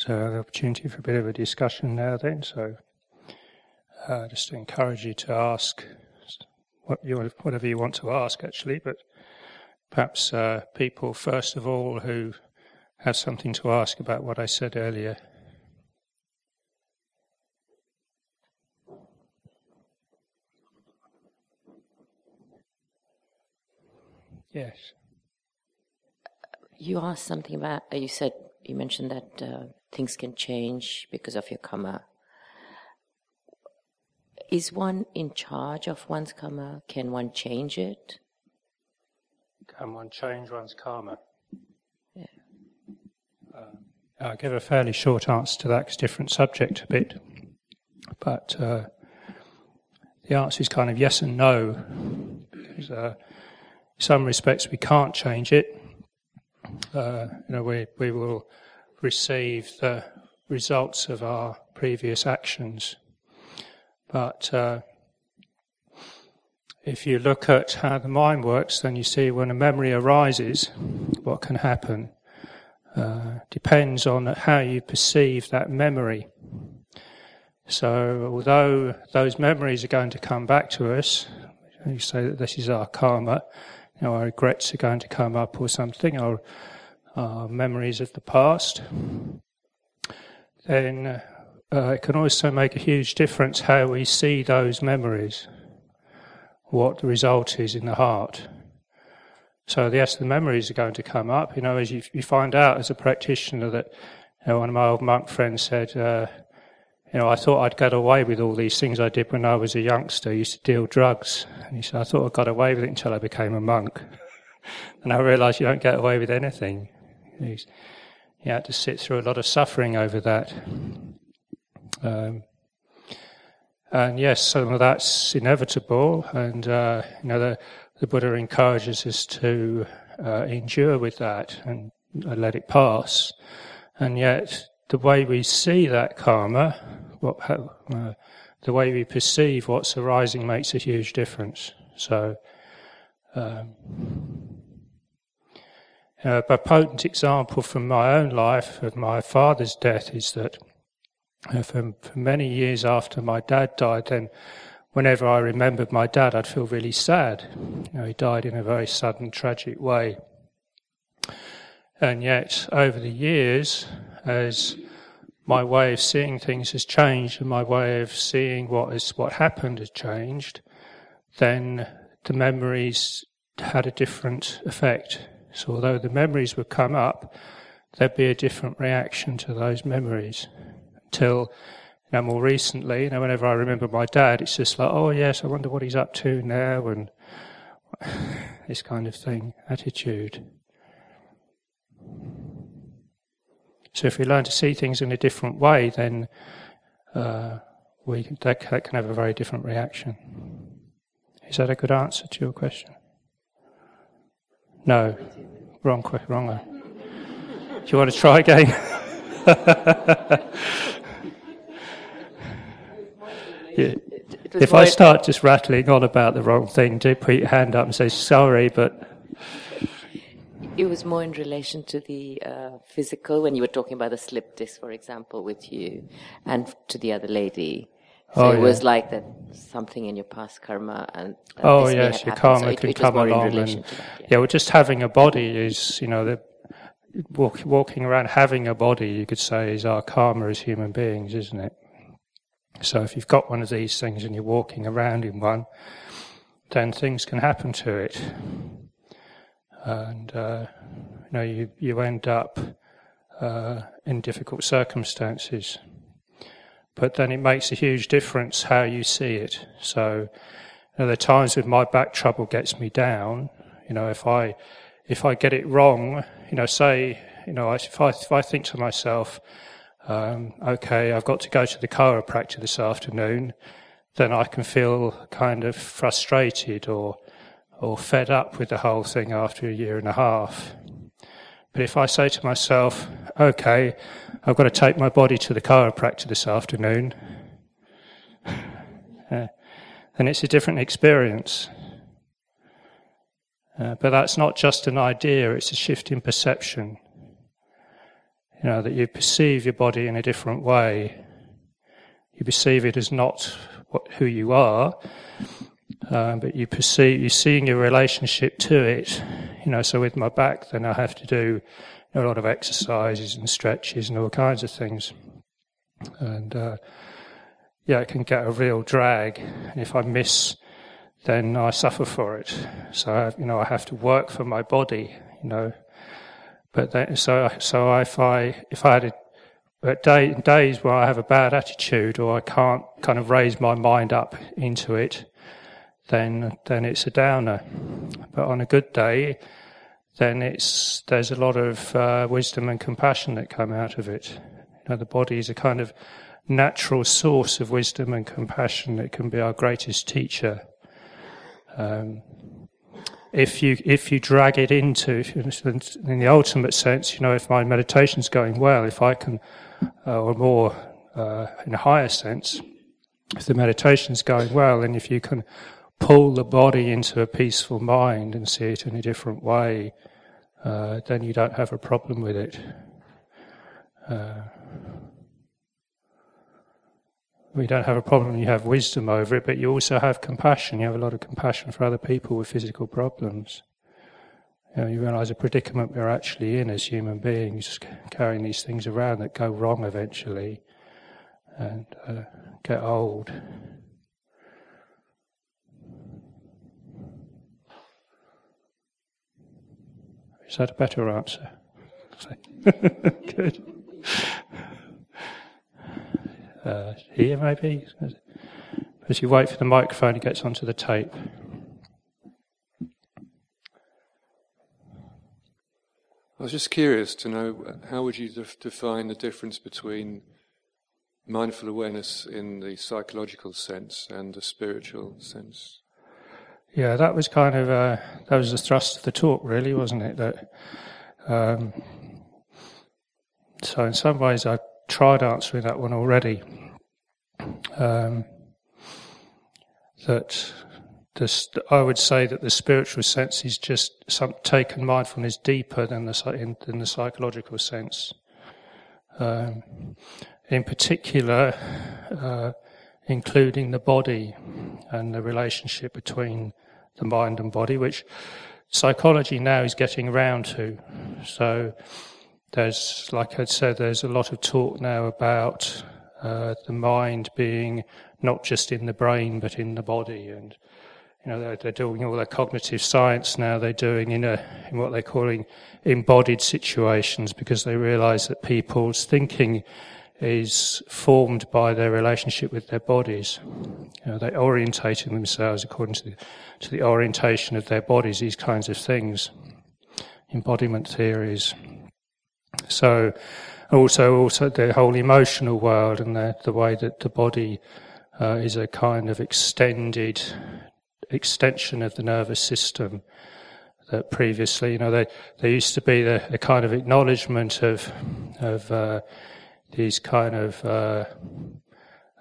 So, the opportunity for a bit of a discussion now, then. So, uh, just to encourage you to ask what you, whatever you want to ask, actually, but perhaps uh, people, first of all, who have something to ask about what I said earlier. Yes. You asked something about, you said, you mentioned that uh, things can change because of your karma. Is one in charge of one's karma? Can one change it? Can one change one's karma? Yeah. Uh, I'll give a fairly short answer to that because different subject a bit. But uh, the answer is kind of yes and no. Because, uh, in some respects, we can't change it. Uh, you know, we, we will receive the results of our previous actions. But uh, if you look at how the mind works, then you see when a memory arises, what can happen uh, depends on how you perceive that memory. So, although those memories are going to come back to us, you say that this is our karma, you know, our regrets are going to come up or something, our, our memories of the past, then uh, it can also make a huge difference how we see those memories, what the result is in the heart. So, yes, the memories are going to come up. You know, as you, you find out as a practitioner that you know, one of my old monk friends said, uh, you know, I thought I'd get away with all these things I did when I was a youngster. I used to deal drugs. And he said, I thought I got away with it until I became a monk. and I realized you don't get away with anything. You had to sit through a lot of suffering over that. Um, and yes, some of that's inevitable, and uh, you know the, the, Buddha encourages us to uh, endure with that and uh, let it pass. And yet, the way we see that karma, what, uh, the way we perceive what's arising, makes a huge difference. So, um, uh, a potent example from my own life of my father's death is that uh, for, for many years after my dad died, then whenever I remembered my dad, I'd feel really sad. You know, he died in a very sudden, tragic way. And yet, over the years, as my way of seeing things has changed and my way of seeing what is what happened has changed, then the memories had a different effect. So although the memories would come up, there'd be a different reaction to those memories Until you more recently, you know, whenever I remember my dad, it's just like, oh yes, I wonder what he's up to now, and this kind of thing, attitude. So if we learn to see things in a different way, then uh, we that, that can have a very different reaction. Is that a good answer to your question? No, wrong, wrong. Do you want to try again? if I start just rattling on about the wrong thing, do put your hand up and say sorry, but. It was more in relation to the uh, physical, when you were talking about the slip disc, for example, with you, and to the other lady. So oh, it yeah. was like that something in your past karma, and oh yes, your karma so can it come along, and that, yeah. yeah, well, just having a body is, you know, the walk, walking around having a body, you could say, is our karma as human beings, isn't it? So if you've got one of these things and you're walking around in one, then things can happen to it, and uh, you know you you end up uh, in difficult circumstances. But then it makes a huge difference how you see it. So you know, there are times when my back trouble gets me down. You know, if I if I get it wrong, you know, say, you know, if I if I think to myself, um, okay, I've got to go to the chiropractor this afternoon, then I can feel kind of frustrated or or fed up with the whole thing after a year and a half. But if I say to myself, okay, I've got to take my body to the chiropractor this afternoon, uh, then it's a different experience. Uh, but that's not just an idea, it's a shift in perception. You know, that you perceive your body in a different way. You perceive it as not what, who you are, um, but you perceive, you're seeing your relationship to it. You know, so with my back, then I have to do a lot of exercises and stretches and all kinds of things. And, uh, yeah, it can get a real drag. And if I miss, then I suffer for it. So, you know, I have to work for my body, you know. But then, so, so if I, if I had a, but day, days where I have a bad attitude or I can't kind of raise my mind up into it, then then it's a downer. But on a good day, then it's there's a lot of uh, wisdom and compassion that come out of it. You know, the body is a kind of natural source of wisdom and compassion. It can be our greatest teacher. Um, if you if you drag it into in the ultimate sense, you know, if my meditation's going well, if I can, uh, or more uh, in a higher sense, if the meditation's going well, and if you can pull the body into a peaceful mind and see it in a different way, uh, then you don't have a problem with it. Uh, we don't have a problem, you have wisdom over it, but you also have compassion. You have a lot of compassion for other people with physical problems. You, know, you realize the predicament we're actually in as human beings, carrying these things around that go wrong eventually and uh, get old. Is that a better answer? Good. Uh, here, maybe? As you wait for the microphone, it gets onto the tape. I was just curious to know how would you def- define the difference between mindful awareness in the psychological sense and the spiritual sense? Yeah, that was kind of uh, that was the thrust of the talk, really, wasn't it? That um, so in some ways I tried answering that one already. Um, that this, I would say that the spiritual sense is just some, taken mindfulness deeper than the in, than the psychological sense. Um, in particular, uh, including the body and the relationship between the mind and body, which psychology now is getting around to. So there's, like I said, there's a lot of talk now about uh, the mind being not just in the brain but in the body, and you know they're, they're, doing all their cognitive science now. They're doing in a in what they're calling embodied situations because they realise that people's thinking is formed by their relationship with their bodies. You know, they're orientating themselves according to the, to the orientation of their bodies, these kinds of things, embodiment theories. So, also, also the whole emotional world and the, the way that the body uh, is a kind of extended extension of the nervous system. That previously, you know, there, there used to be the, the kind of acknowledgement of, of uh, these kind of uh,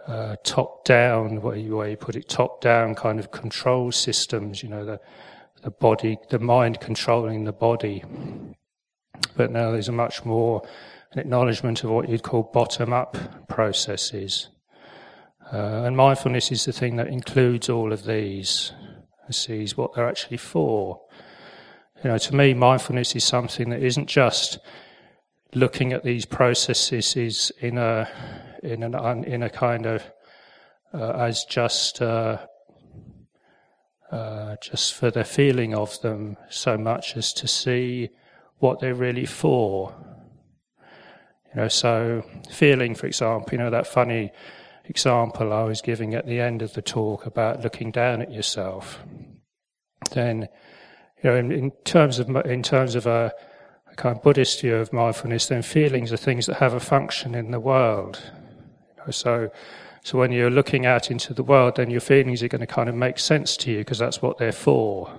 uh, top-down, way you, you put it, top-down kind of control systems. You know, the the body, the mind controlling the body. But now there's a much more an acknowledgement of what you'd call bottom-up processes. Uh, and mindfulness is the thing that includes all of these, and sees what they're actually for. You know, to me, mindfulness is something that isn't just looking at these processes is in a in an in a kind of uh, as just uh, uh, just for the feeling of them, so much as to see what they're really for. You know, so feeling, for example, you know that funny example I was giving at the end of the talk about looking down at yourself. Then, you know, in, in terms of in terms of a kind of Buddhist view of mindfulness, then feelings are things that have a function in the world. So, so when you're looking out into the world, then your feelings are going to kind of make sense to you because that's what they're for.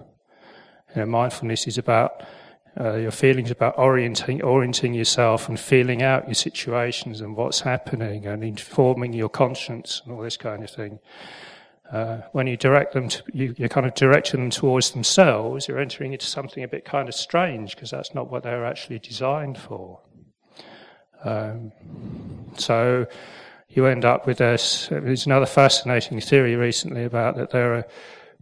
You know, mindfulness is about uh, your feelings about orienting, orienting yourself and feeling out your situations and what's happening and informing your conscience and all this kind of thing. Uh, when you direct them, to, you, you're kind of directing them towards themselves, you're entering into something a bit kind of strange because that's not what they're actually designed for. Um, so you end up with this. There's another fascinating theory recently about that there are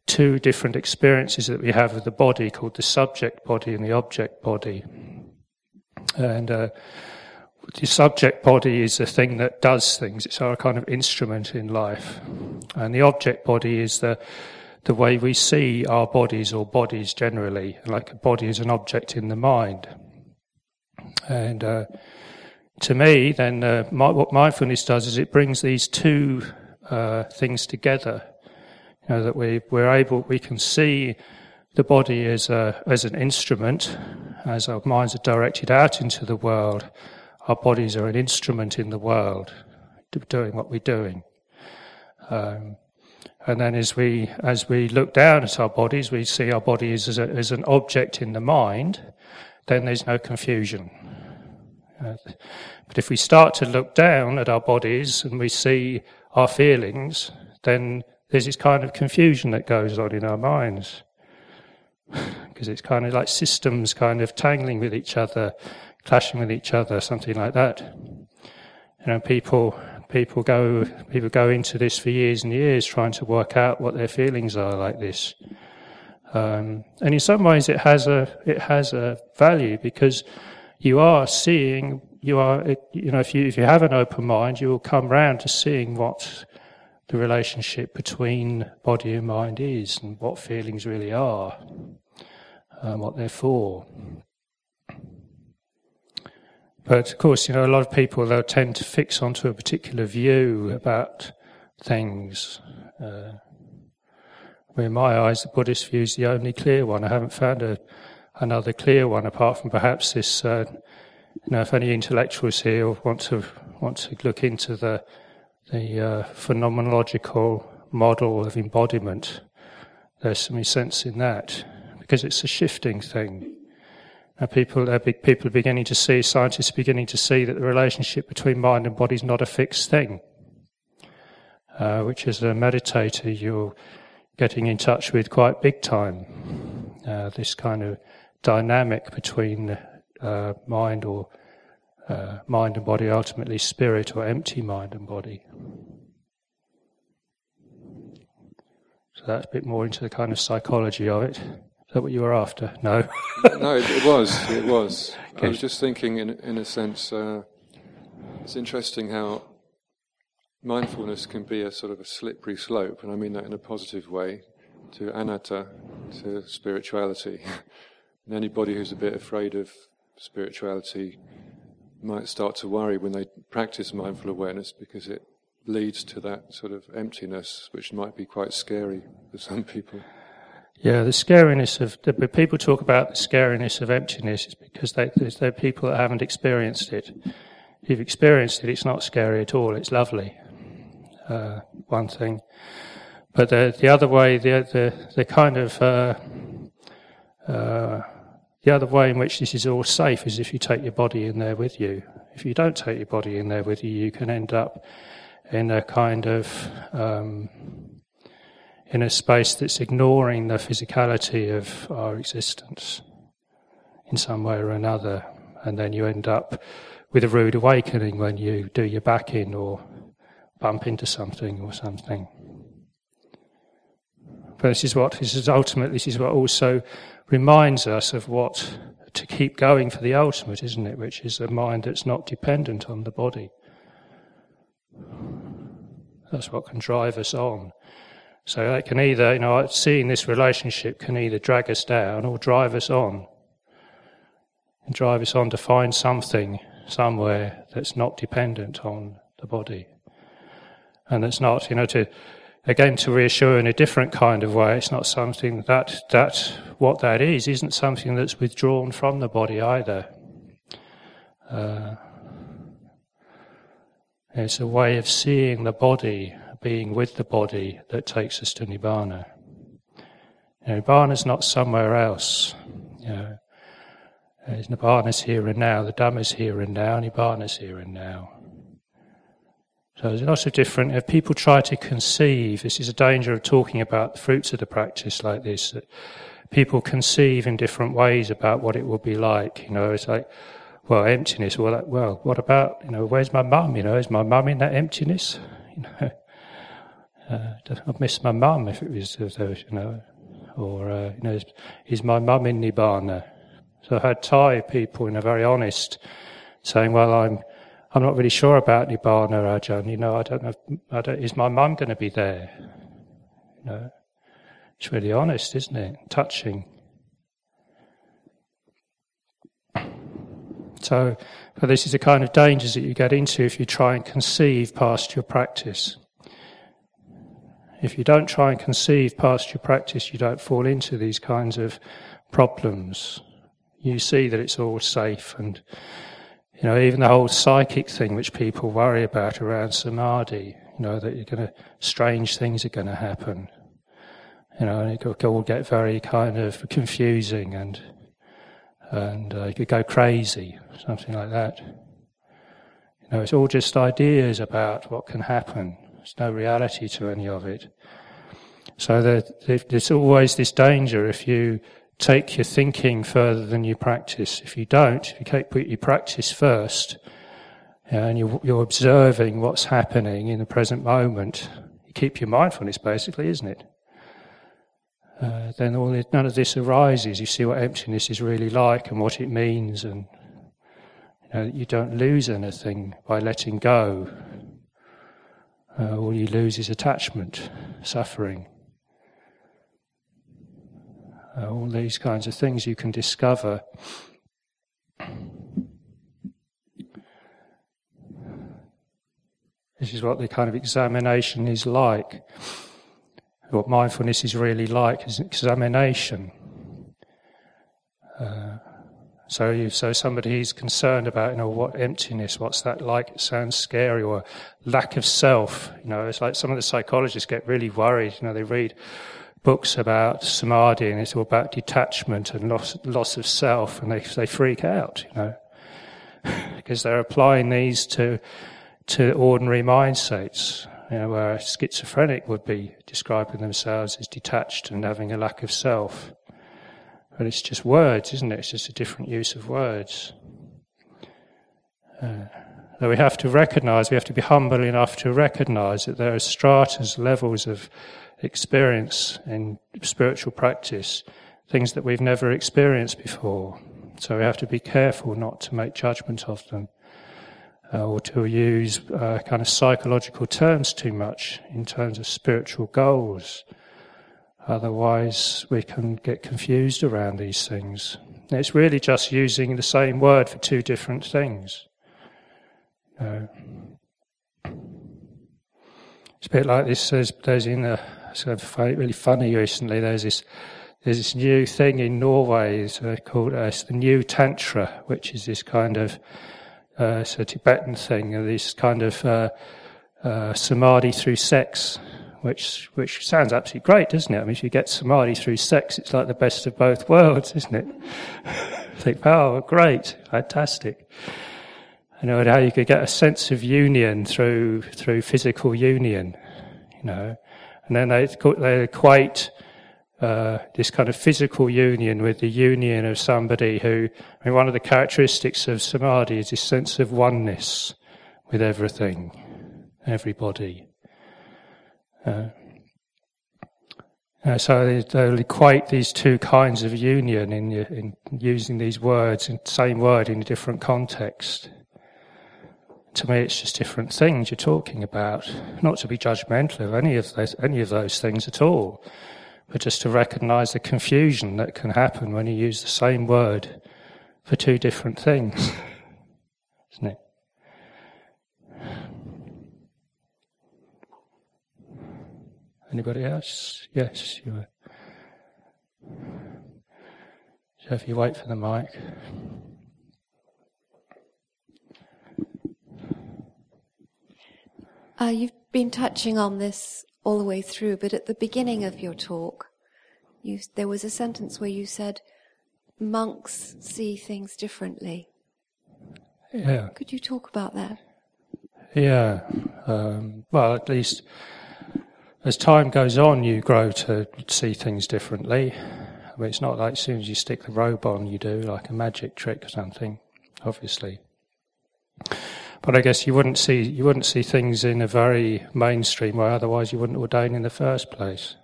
two different experiences that we have of the body called the subject body and the object body. And uh, the subject body is the thing that does things. It's our kind of instrument in life. And the object body is the the way we see our bodies or bodies generally, like a body is an object in the mind. And uh, to me, then, uh, my, what mindfulness does is it brings these two uh, things together. You know, that we, we're able, we can see the body as, a, as an instrument, as our minds are directed out into the world. Our bodies are an instrument in the world, doing what we're doing. Um, and then as we, as we look down at our bodies, we see our bodies as, as an object in the mind, then there's no confusion. Uh, but if we start to look down at our bodies and we see our feelings, then there's this kind of confusion that goes on in our minds. Because it's kind of like systems kind of tangling with each other, clashing with each other, something like that. You know, people people go people go into this for years and years trying to work out what their feelings are like this. Um, and in some ways, it has a it has a value because you are seeing you are you know if you if you have an open mind, you will come round to seeing what the relationship between body and mind is and what feelings really are, and what they're for. But of course, you know, a lot of people they'll tend to fix onto a particular view about things. Uh, in my eyes, the Buddhist view is the only clear one. I haven't found a, another clear one apart from perhaps this. Uh, you know, if any intellectuals here want to want to look into the the uh, phenomenological model of embodiment, there's some sense in that because it's a shifting thing. People, uh, people are beginning to see, scientists are beginning to see that the relationship between mind and body is not a fixed thing. Uh, which as a meditator you're getting in touch with quite big time. Uh, this kind of dynamic between uh, mind or uh, mind and body, ultimately spirit or empty mind and body. So that's a bit more into the kind of psychology of it. Is that what you were after? No. no, it, it, was. It was. Okay. I was just thinking, in in a sense, uh, it's interesting how mindfulness can be a sort of a slippery slope, and I mean that in a positive way, to anatta, to spirituality. and anybody who's a bit afraid of spirituality might start to worry when they practice mindful awareness because it leads to that sort of emptiness, which might be quite scary for some people. Yeah, the scariness of the, people talk about the scariness of emptiness is because they, they're people that haven't experienced it. If you've experienced it, it's not scary at all. It's lovely. Uh, one thing, but the the other way, the the, the kind of uh, uh, the other way in which this is all safe is if you take your body in there with you. If you don't take your body in there with you, you can end up in a kind of um, in a space that's ignoring the physicality of our existence in some way or another. And then you end up with a rude awakening when you do your back in or bump into something or something. But this is what, this is ultimately, this is what also reminds us of what to keep going for the ultimate, isn't it? Which is a mind that's not dependent on the body. That's what can drive us on. So it can either, you know, seeing this relationship can either drag us down or drive us on. And drive us on to find something somewhere that's not dependent on the body. And that's not, you know, to, again, to reassure in a different kind of way, it's not something that, that, what that is, isn't something that's withdrawn from the body either. Uh, it's a way of seeing the body being with the body that takes us to Nibbana. You know, Nibbana is not somewhere else. You know, Nibbana is here and now, the Dhamma is here and now, Nibbana is here and now. So there's lots of different, if people try to conceive, this is a danger of talking about the fruits of the practice like this, that people conceive in different ways about what it will be like. You know, it's like, well, emptiness. Well, well, what about you know? Where's my mum? You know, is my mum in that emptiness? You know, uh, I'd miss my mum if it was, you know, or uh, you know, is, is my mum in nibbana? So I had Thai people, you know, very honest, saying, "Well, I'm, I'm not really sure about nibbana, Ajahn. You know, I don't know. I don't, is my mum going to be there? You know, it's really honest, isn't it? Touching." So, but this is the kind of dangers that you get into if you try and conceive past your practice. If you don't try and conceive past your practice, you don't fall into these kinds of problems. You see that it's all safe and, you know, even the whole psychic thing which people worry about around samadhi, you know, that you're to, strange things are going to happen. You know, and it could all get very kind of confusing and, and uh, you could go crazy, something like that. You know, it's all just ideas about what can happen. There's no reality to any of it. So there's always this danger if you take your thinking further than you practice. If you don't, if you put your practice first, and you're, observing what's happening in the present moment, you keep your mindfulness basically, isn't it? uh, then all none of this arises. You see what emptiness is really like and what it means, and you, know, you don't lose anything by letting go. Uh, all you lose is attachment, suffering. Uh, all these kinds of things you can discover. This is what the kind of examination is like what mindfulness is really like is examination. Uh, so, you, so somebody is concerned about, you know, what emptiness, what's that like? It sounds scary, or lack of self. You know, it's like some of the psychologists get really worried. You know, they read books about samadhi and it's all about detachment and loss, loss of self, and they they freak out. You know, because they're applying these to to ordinary mind states you know, where a schizophrenic would be describing themselves as detached and having a lack of self. But it's just words, isn't it? It's just a different use of words. Uh, we have to recognize, we have to be humble enough to recognize that there are stratas, levels of experience in spiritual practice, things that we've never experienced before. So we have to be careful not to make judgment of them uh, or to use uh, kind of psychological terms too much in terms of spiritual goals. Otherwise, we can get confused around these things. It's really just using the same word for two different things. Uh, it's a bit like this. There's, there's in a it's really funny recently. There's this there's this new thing in Norway. It's uh, called uh, it's the new tantra, which is this kind of uh, it's a Tibetan thing, this kind of uh, uh, samadhi through sex, which which sounds absolutely great, doesn't it? I mean, if you get samadhi through sex, it's like the best of both worlds, isn't it? think, oh, great, fantastic. You know, how you could get a sense of union through through physical union, you know, and then they they equate uh, this kind of physical union with the union of somebody who, I mean, one of the characteristics of samadhi is this sense of oneness with everything, everybody. Uh, uh, so they'll equate these two kinds of union in, in using these words, in the same word in a different context. To me, it's just different things you're talking about. Not to be judgmental of any of those, any of those things at all but just to recognize the confusion that can happen when you use the same word for two different things, isn't it? Anybody else? Yes, you are. So if you wait for the mic. Uh, you've been touching on this all the way through, but at the beginning of your talk, you, there was a sentence where you said, monks see things differently. Yeah. Could you talk about that? Yeah. Um, well, at least as time goes on, you grow to see things differently. I mean, it's not like as soon as you stick the robe on, you do like a magic trick or something. obviously. But I guess you wouldn't see you wouldn't see things in a very mainstream way. Otherwise, you wouldn't ordain in the first place.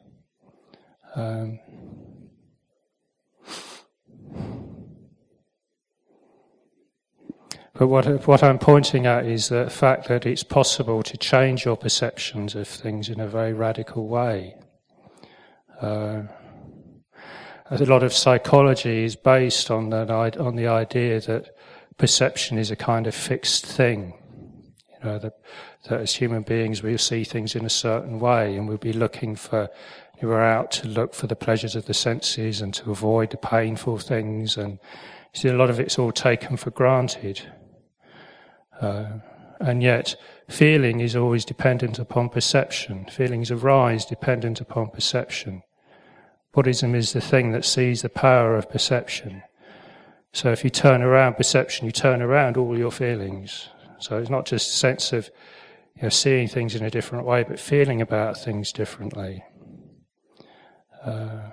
Um, but what what I'm pointing at is the fact that it's possible to change your perceptions of things in a very radical way. Uh, a lot of psychology is based on that on the idea that perception is a kind of fixed thing. You know, that, that as human beings we see things in a certain way and we'll be looking for, we're out to look for the pleasures of the senses and to avoid the painful things and see a lot of it's all taken for granted. Uh, and yet, feeling is always dependent upon perception. Feelings arise dependent upon perception. Buddhism is the thing that sees the power of perception. So if you turn around perception, you turn around all your feelings. So it's not just a sense of you know, seeing things in a different way, but feeling about things differently. Uh,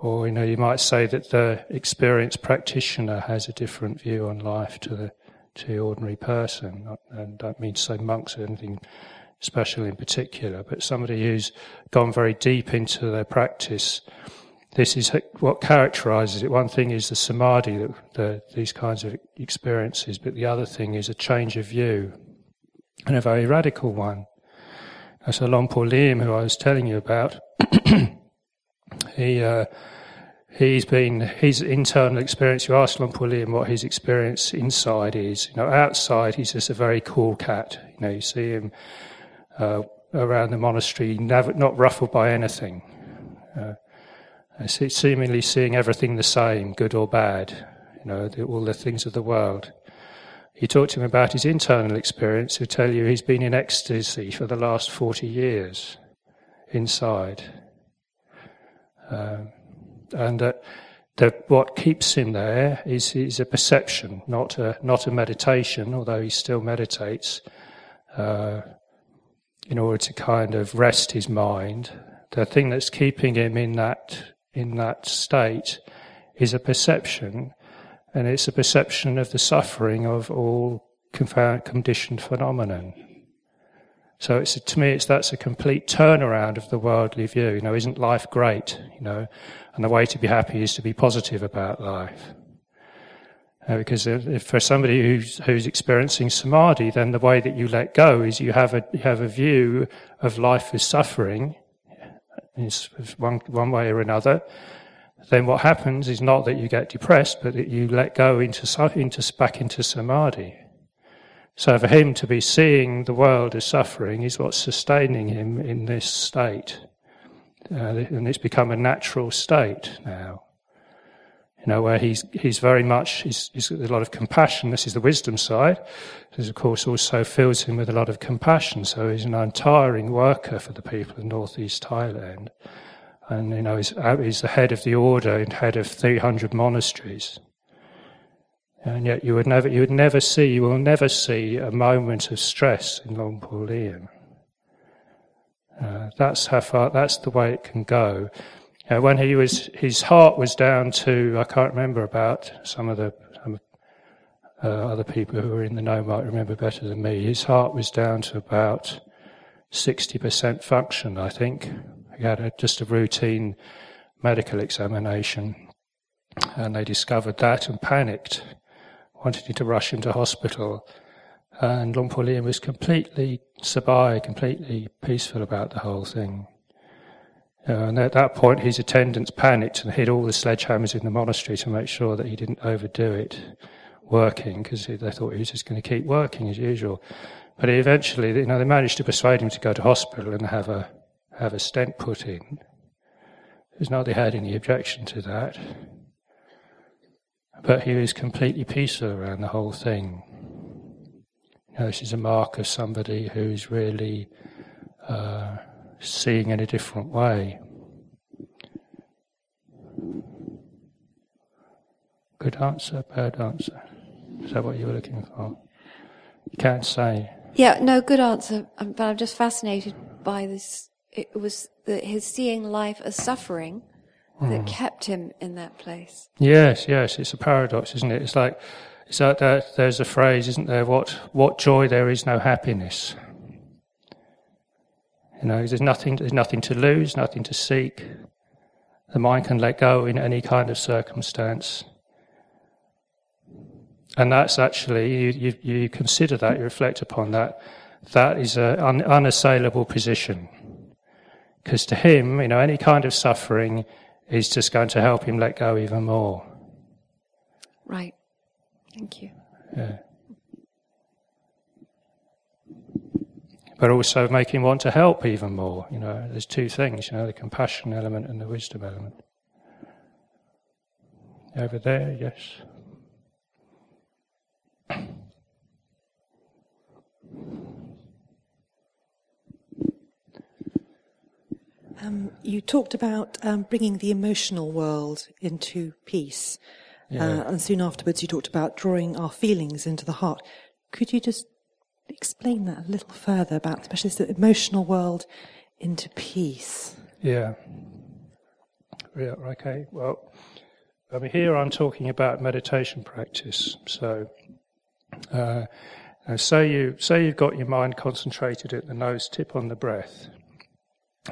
or you know, you might say that the experienced practitioner has a different view on life to the to the ordinary person. And don't mean to say monks or anything special in particular, but somebody who's gone very deep into their practice this is what characterizes it. One thing is the samadhi, the, the, these kinds of experiences, but the other thing is a change of view, and a very radical one. So Luang-Por Liam, who I was telling you about, he uh, he's been his internal experience. You ask Liam what his experience inside is. You know, outside he's just a very cool cat. You know, you see him uh, around the monastery, not ruffled by anything. Uh, seemingly seeing everything the same, good or bad, you know, the, all the things of the world. You talk to him about his internal experience, he'll tell you he's been in ecstasy for the last 40 years inside. Um, and that, that what keeps him there is, is a perception, not a, not a meditation, although he still meditates, uh, in order to kind of rest his mind. The thing that's keeping him in that in that state is a perception, and it's a perception of the suffering of all conditioned phenomenon. So it's to me, it's that's a complete turnaround of the worldly view. You know, isn't life great? You know, and the way to be happy is to be positive about life. Uh, because if for somebody who's, who's experiencing samadhi, then the way that you let go is you have a you have a view of life as suffering, is one, one way or another, then what happens is not that you get depressed, but that you let go into, into back into samadhi. So for him to be seeing the world as suffering is what's sustaining him in this state. Uh, and it's become a natural state now you know, where he's, he's very much, he's, he's got a lot of compassion. This is the wisdom side. This, of course, also fills him with a lot of compassion. So he's an untiring worker for the people of northeast Thailand. And, you know, he's, he's the head of the order and head of 300 monasteries. And yet you would never, you would never see, you will never see a moment of stress in Luang-Por Liam. Uh, that's how far, that's the way it can go. Uh, when he was, his heart was down to, I can't remember about some of the uh, other people who were in the know might remember better than me. His heart was down to about 60% function, I think. He had a, just a routine medical examination, and they discovered that and panicked, wanted to rush him to hospital. And Luang-Por Liam was completely sabai, completely peaceful about the whole thing. Uh, and at that point, his attendants panicked and hid all the sledgehammers in the monastery to make sure that he didn't overdo it working, because they thought he was just going to keep working as usual. But eventually, you know, they managed to persuade him to go to hospital and have a have a stent put in. There's they had any objection to that. But he was completely peaceful around the whole thing. You know, this is a mark of somebody who's really uh, seeing in a different way. Good answer, bad answer. Is that what you were looking for? You can't say. Yeah, no, good answer. Um, but I'm just fascinated by this. It was his seeing life as suffering mm. that kept him in that place. Yes, yes, it's a paradox, isn't it? It's like, it's like that, there's a phrase, isn't there? What, what joy there is, no happiness. You know, there's nothing, there's nothing to lose, nothing to seek. The mind can let go in any kind of circumstance. And that's actually, you, you, you consider that, you reflect upon that, that is an un, unassailable position. Because to him, you know, any kind of suffering is just going to help him let go even more. Right. Thank you. Yeah. But also make him want to help even more. You know, there's two things, you know, the compassion element and the wisdom element. Over there, yes. Um, you talked about um, bringing the emotional world into peace. Yeah. Uh, and soon afterwards, you talked about drawing our feelings into the heart. Could you just explain that a little further about, especially the emotional world into peace? Yeah. Yeah, okay. Well, I mean, here I'm talking about meditation practice. So, uh, say you say you've got your mind concentrated at the nose tip on the breath,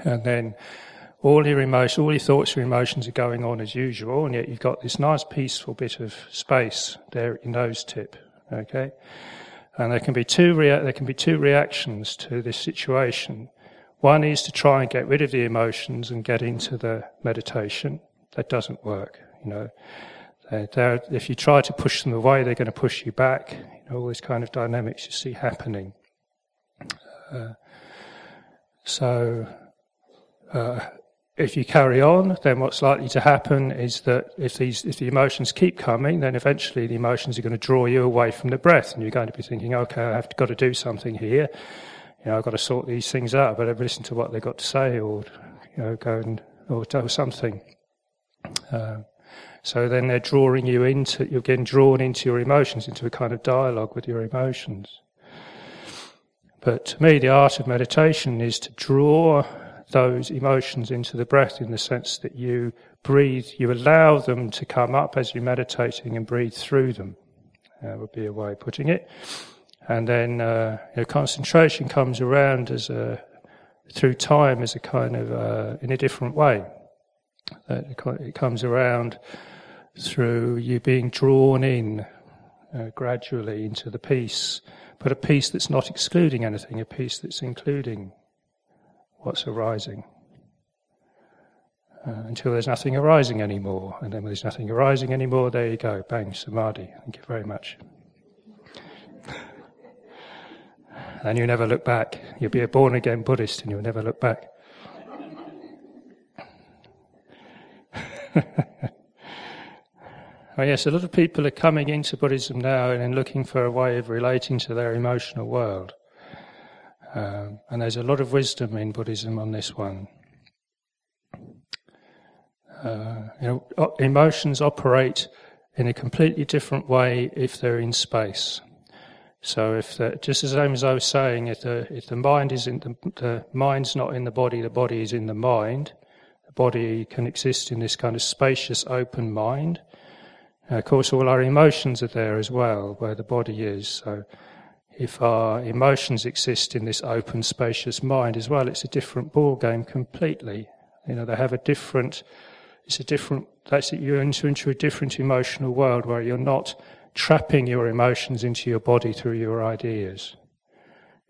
and then all your emotions, all your thoughts, your emotions are going on as usual, and yet you've got this nice peaceful bit of space there at your nose tip. Okay, and there can be two rea- there can be two reactions to this situation. One is to try and get rid of the emotions and get into the meditation. That doesn't work. You know, they're, if you try to push them away, they're going to push you back. You know, all this kind of dynamics you see happening. Uh, so uh, if you carry on, then what's likely to happen is that if these, if the emotions keep coming, then eventually the emotions are going to draw you away from the breath, and you're going to be thinking, okay, I've got to do something here. You know, I've got to sort these things out. I But listen to what they've got to say, or you know, go and or do something. Uh, so then they're drawing you into, you're getting drawn into your emotions, into a kind of dialogue with your emotions. But to me, the art of meditation is to draw those emotions into the breath in the sense that you breathe, you allow them to come up as you're meditating and breathe through them. That would be a way of putting it. And then uh, concentration comes around as a through time as a kind of uh, in a different way. It comes around through you being drawn in uh, gradually into the peace, but a peace that's not excluding anything, a peace that's including what's arising. Uh, until there's nothing arising anymore. And then when there's nothing arising anymore, there you go, bang, samadhi. Thank you very much. and you never look back. You'll be a born again Buddhist and you'll never look back. Oh, yes, a lot of people are coming into Buddhism now and looking for a way of relating to their emotional world. Um, and there's a lot of wisdom in Buddhism on this one. Uh, you know, emotions operate in a completely different way if they're in space. So, if the, just the same as I was saying, if the if the mind is in the, the mind's not in the body, the body is in the mind. The body can exist in this kind of spacious, open mind. And of course, all our emotions are there as well, where the body is. So, if our emotions exist in this open, spacious mind as well, it's a different ball game completely. You know, they have a different, it's a different, that's it, you're into, into a different emotional world where you're not trapping your emotions into your body through your ideas.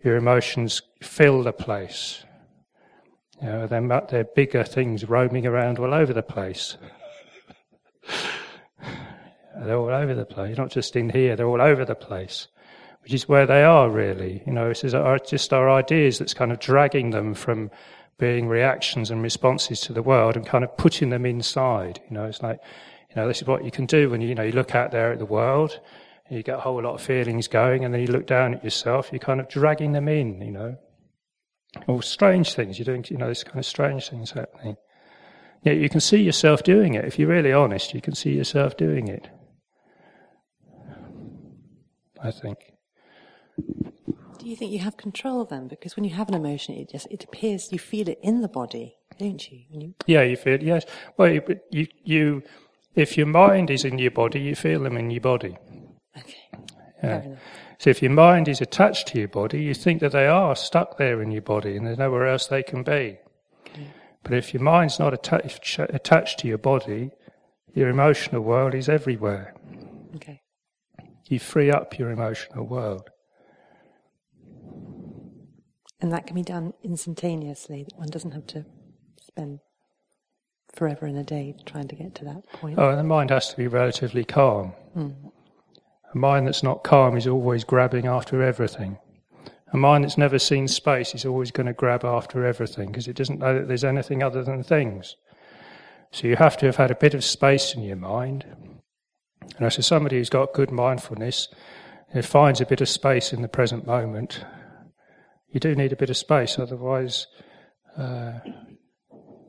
Your emotions fill the place. You know, they're, they're bigger things roaming around all over the place. they're all over the place, not just in here, they're all over the place which is where they are really. You know, it's just our ideas that's kind of dragging them from being reactions and responses to the world and kind of putting them inside. You know, it's like, you know, this is what you can do when you, you know, you look out there at the world, you get a whole lot of feelings going, and then you look down at yourself, you're kind of dragging them in, you know. Or strange things, you're doing, you know, this kind of strange things happening. Yet you can see yourself doing it. If you're really honest, you can see yourself doing it. I think. Do you think you have control then? Because when you have an emotion, it just it appears you feel it in the body. don't you? you... Yeah, you feel yes. Well, you, you, you, if your mind is in your body, you feel them in your body. Okay. Yeah. So if your mind is attached to your body, you think that they are stuck there in your body and there's nowhere else they can be. Okay. But if your mind's not attached attached to your body, your emotional world is everywhere. Okay. You free up your emotional world. And that can be done instantaneously. One doesn't have to spend forever in a day trying to get to that point. Oh, and the mind has to be relatively calm. Mm. A mind that's not calm is always grabbing after everything. A mind that's never seen space is always going to grab after everything because it doesn't know that there's anything other than things. So you have to have had a bit of space in your mind. And as somebody who's got good mindfulness, it finds a bit of space in the present moment you do need a bit of space, otherwise, uh,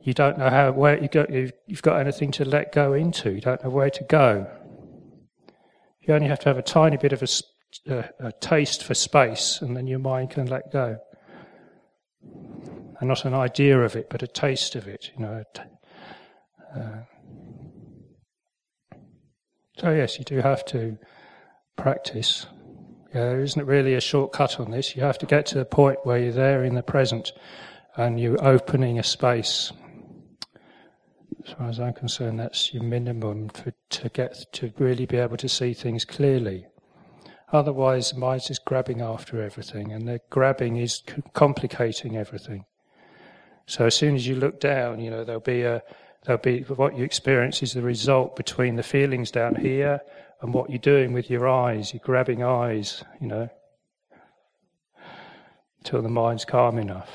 you don't know how where you go. You've, you've got anything to let go into. You don't know where to go. You only have to have a tiny bit of a, a, a taste for space, and then your mind can let go. And not an idea of it, but a taste of it. You know. Uh, so yes, you do have to practice Uh, there isn't really a shortcut on this. You have to get to the point where you're there in the present and you're opening a space. As far as I'm concerned, that's your minimum for, to get to really be able to see things clearly. Otherwise, the mind's just grabbing after everything, and the grabbing is complicating everything. So as soon as you look down, you know there'll be a there'll be what you experience is the result between the feelings down here and what you're doing with your eyes. You're grabbing eyes, you know, until the mind's calm enough.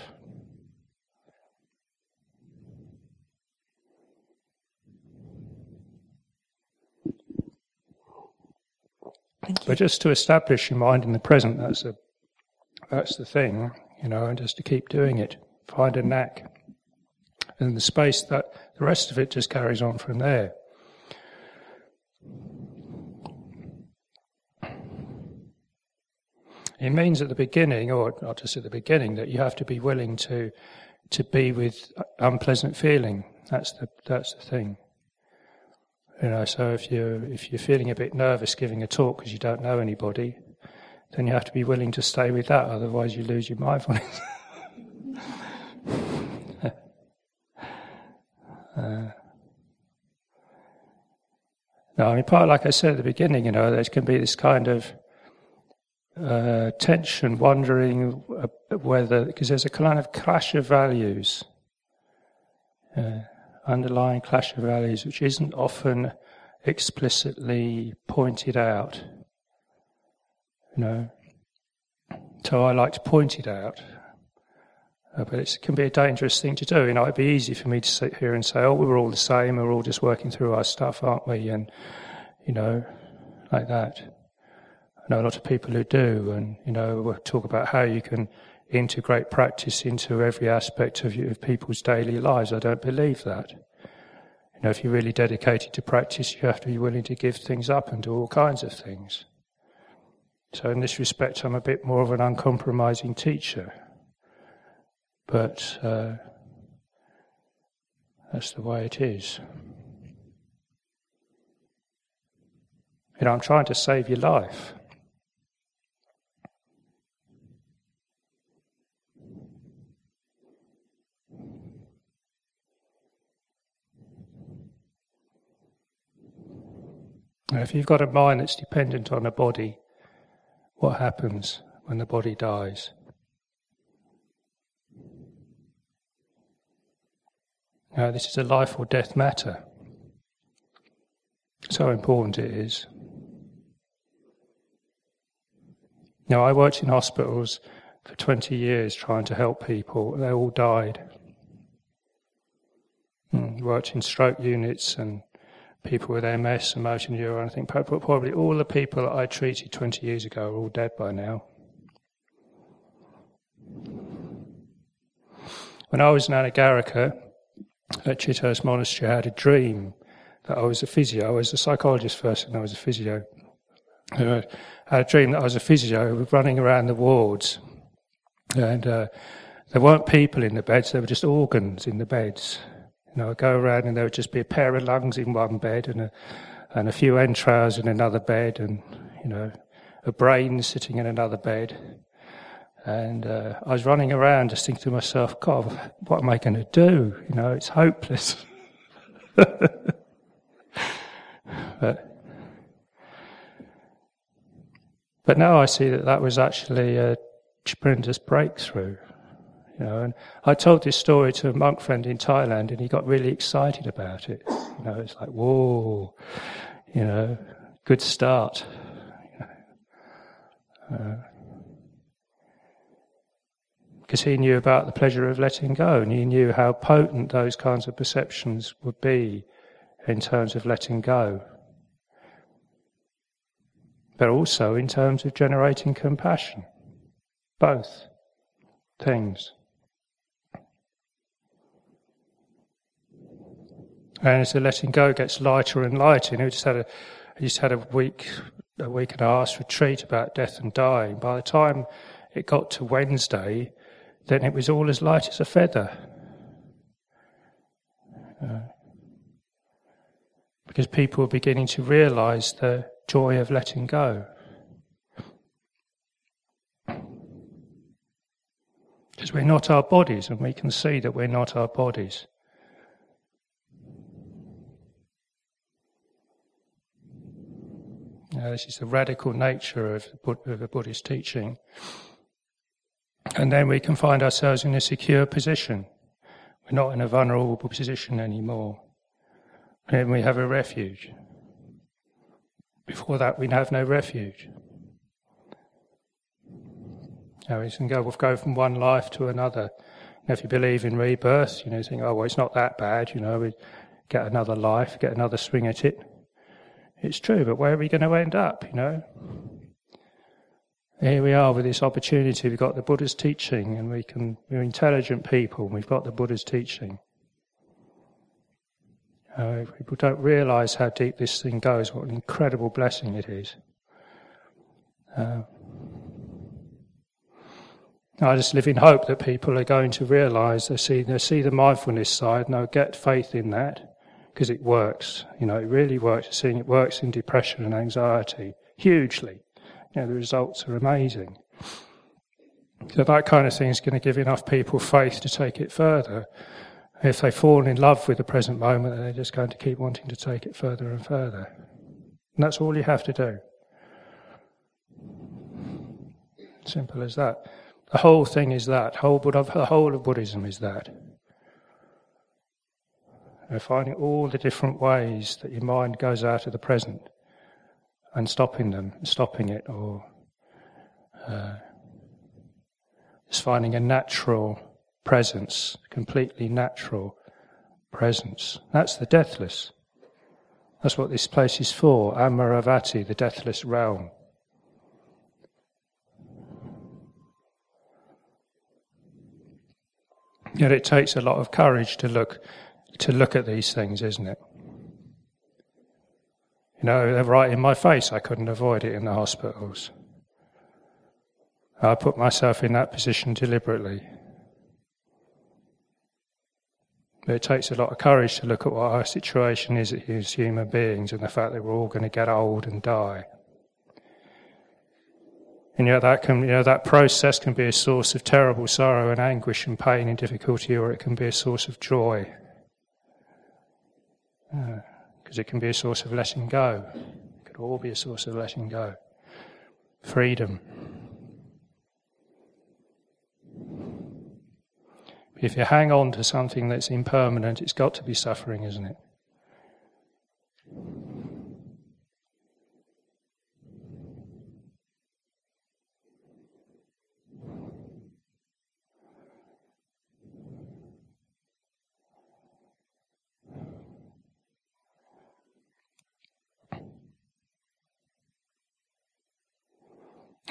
But just to establish your mind in the present, that's the, that's the thing, you know, and just to keep doing it. Find a knack. And the space that the rest of it just carries on from there. It means at the beginning, or not just at the beginning, that you have to be willing to to be with unpleasant feeling. That's the that's the thing. You know, so if you if you're feeling a bit nervous giving a talk because you don't know anybody, then you have to be willing to stay with that. Otherwise, you lose your mindfulness. uh, no, I mean, part like I said at the beginning, you know, there can be this kind of uh, tension, wondering uh, whether, because there's a kind of clash of values, uh, underlying clash of values, which isn't often explicitly pointed out. You know, so I like to point it out. Uh, but it can be a dangerous thing to do. You know, it'd be easy for me to sit here and say, "Oh, we're all the same. We're all just working through our stuff, aren't we?" And you know, like that know a lot of people who do, and you know, we'll talk about how you can integrate practice into every aspect of, of people's daily lives. I don't believe that. You know, if you're really dedicated to practice, you have to be willing to give things up and do all kinds of things. So, in this respect, I'm a bit more of an uncompromising teacher. But uh, that's the way it is. You know, I'm trying to save your life. Now, if you've got a mind that's dependent on a body, what happens when the body dies? Now, this is a life or death matter. So important it is. Now, I worked in hospitals for 20 years trying to help people. They all died. Mm, worked in stroke units and people with MS and motor neuron. I think probably all the people that I treated 20 years ago are all dead by now. When I was in Anagarika at Chithurst Monastery, I had a dream that I was a physio. I was a psychologist first, and I was a physio. I had a dream that I was a physio running around the wards, and uh, there weren't people in the beds, there were just organs in the beds. You know, I'd go around and there would just be a pair of lungs in one bed and a, and a few entrails in another bed and, you know, a brain sitting in another bed. And uh, I was running around just thinking to myself, God, what am I going to do? You know, it's hopeless. but, but now I see that that was actually a tremendous breakthrough. You know, and I told this story to a monk friend in Thailand, and he got really excited about it. You know, it's like, whoa, you know, good start. Because uh, he knew about the pleasure of letting go, and he knew how potent those kinds of perceptions would be in terms of letting go, but also in terms of generating compassion. Both things. And as the letting go gets lighter and lighter, you know, just had a, I just had a week, a week and a half retreat about death and dying. By the time it got to Wednesday, then it was all as light as a feather. Uh, because people were beginning to realize the joy of letting go. Because we're not our bodies, and we can see that we're not our bodies. Uh, this is the radical nature of the Buddhist teaching. And then we can find ourselves in a secure position. We're not in a vulnerable position anymore. And we have a refuge. Before that, we'd have no refuge. Now we can go, we'll go from one life to another. Now, if you believe in rebirth, you know, think, oh, well, it's not that bad, you know, we get another life, get another swing at it. It's true, but where are we going to end up, you know? Here we are with this opportunity. We've got the Buddha's teaching, and we can, we're intelligent people, we've got the Buddha's teaching. Uh, people don't realize how deep this thing goes, what an incredible blessing it is. Uh, I just live in hope that people are going to realize they see, they see the mindfulness side and they'll get faith in that because it works. You know, it really works. Seeing it works in depression and anxiety hugely. You know, the results are amazing. So that kind of thing is going to give enough people faith to take it further. If they fall in love with the present moment, they're just going to keep wanting to take it further and further. And that's all you have to do. Simple as that. The whole thing is that. Whole Buddha, the whole of Buddhism is that. And finding all the different ways that your mind goes out of the present and stopping them, stopping it, or uh, just finding a natural presence, completely natural presence. That's the deathless. That's what this place is for, Amaravati, the deathless realm. Yet it takes a lot of courage to look to look at these things, isn't it? You know, they're right in my face. I couldn't avoid it in the hospitals. I put myself in that position deliberately. But it takes a lot of courage to look at what our situation is as human beings and the fact that we're all going to get old and die. And yet that can, you know, that process can be a source of terrible sorrow and anguish and pain and difficulty, or it can be a source of joy because uh, it can be a source of letting go. It could all be a source of letting go. Freedom. If you hang on to something that's impermanent, it's got to be suffering, isn't it?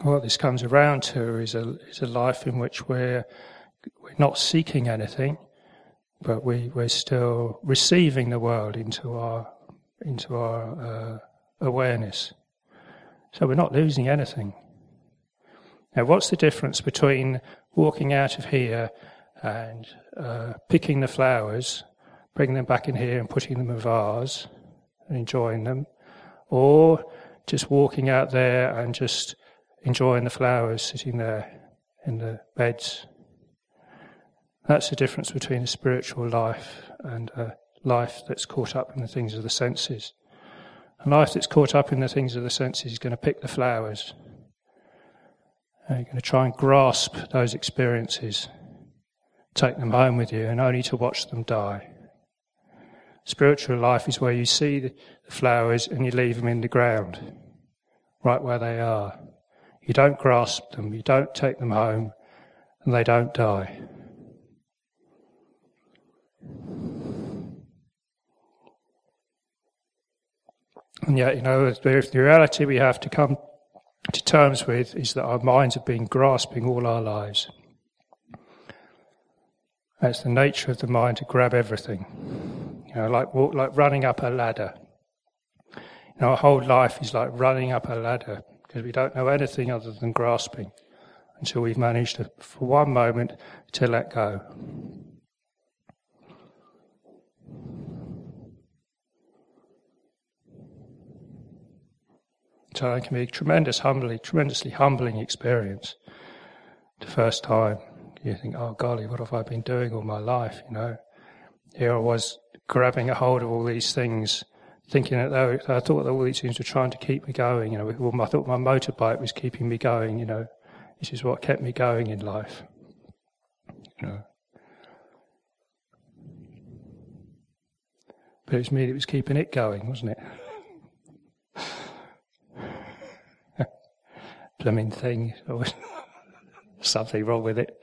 What this comes around to is a, is a life in which we're, we're not seeking anything, but we, we're still receiving the world into our, into our uh, awareness. So we're not losing anything. Now, what's the difference between walking out of here and uh, picking the flowers, bringing them back in here and putting them in a vase and enjoying them, or just walking out there and just enjoying the flowers sitting there in the beds? That's the difference between a spiritual life and a life that's caught up in the things of the senses. A life that's caught up in the things of the senses is going to pick the flowers. And you're going to try and grasp those experiences, take them home with you, and only to watch them die. Spiritual life is where you see the flowers and you leave them in the ground, right where they are. You don't grasp them, you don't take them home, and they don't die. And yet, you know, the reality we have to come to terms with is that our minds have been grasping all our lives. That's the nature of the mind to grab everything. You know, like like running up a ladder. You know, our whole life is like running up a ladder because we don't know anything other than grasping until we've managed to, for one moment, to let go. So it can be a tremendous, humbly, tremendously humbling experience. The first time you think, "Oh golly, what have I been doing all my life?" You know, here I was grabbing a hold of all these things, thinking that they, I thought that all these things were trying to keep me going. You know, well, I thought my motorbike was keeping me going. You know, this is what kept me going in life. You know. But it was me that was keeping it going, wasn't it? blooming thing. Something wrong with it.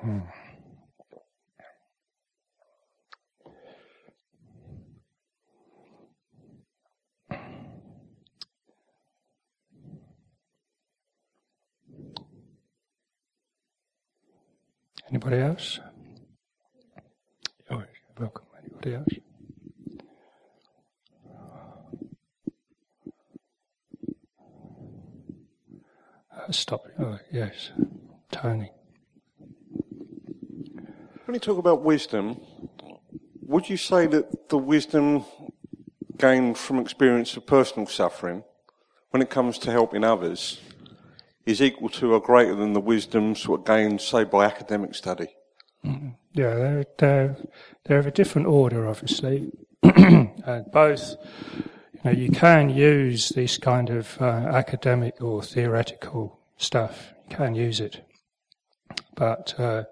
Hmm. Anybody else? Oh, welcome. Anybody else? Uh, stop. Oh, yes, Tony. When you talk about wisdom, would you say that the wisdom gained from experience of personal suffering, when it comes to helping others, is equal to or greater than the wisdom sort of gained, say, by academic study? Mm-hmm. Yeah, they're, they're, they're of a different order, obviously. uh, both you know, you can use this kind of uh, academic or theoretical stuff. You can use it, but uh,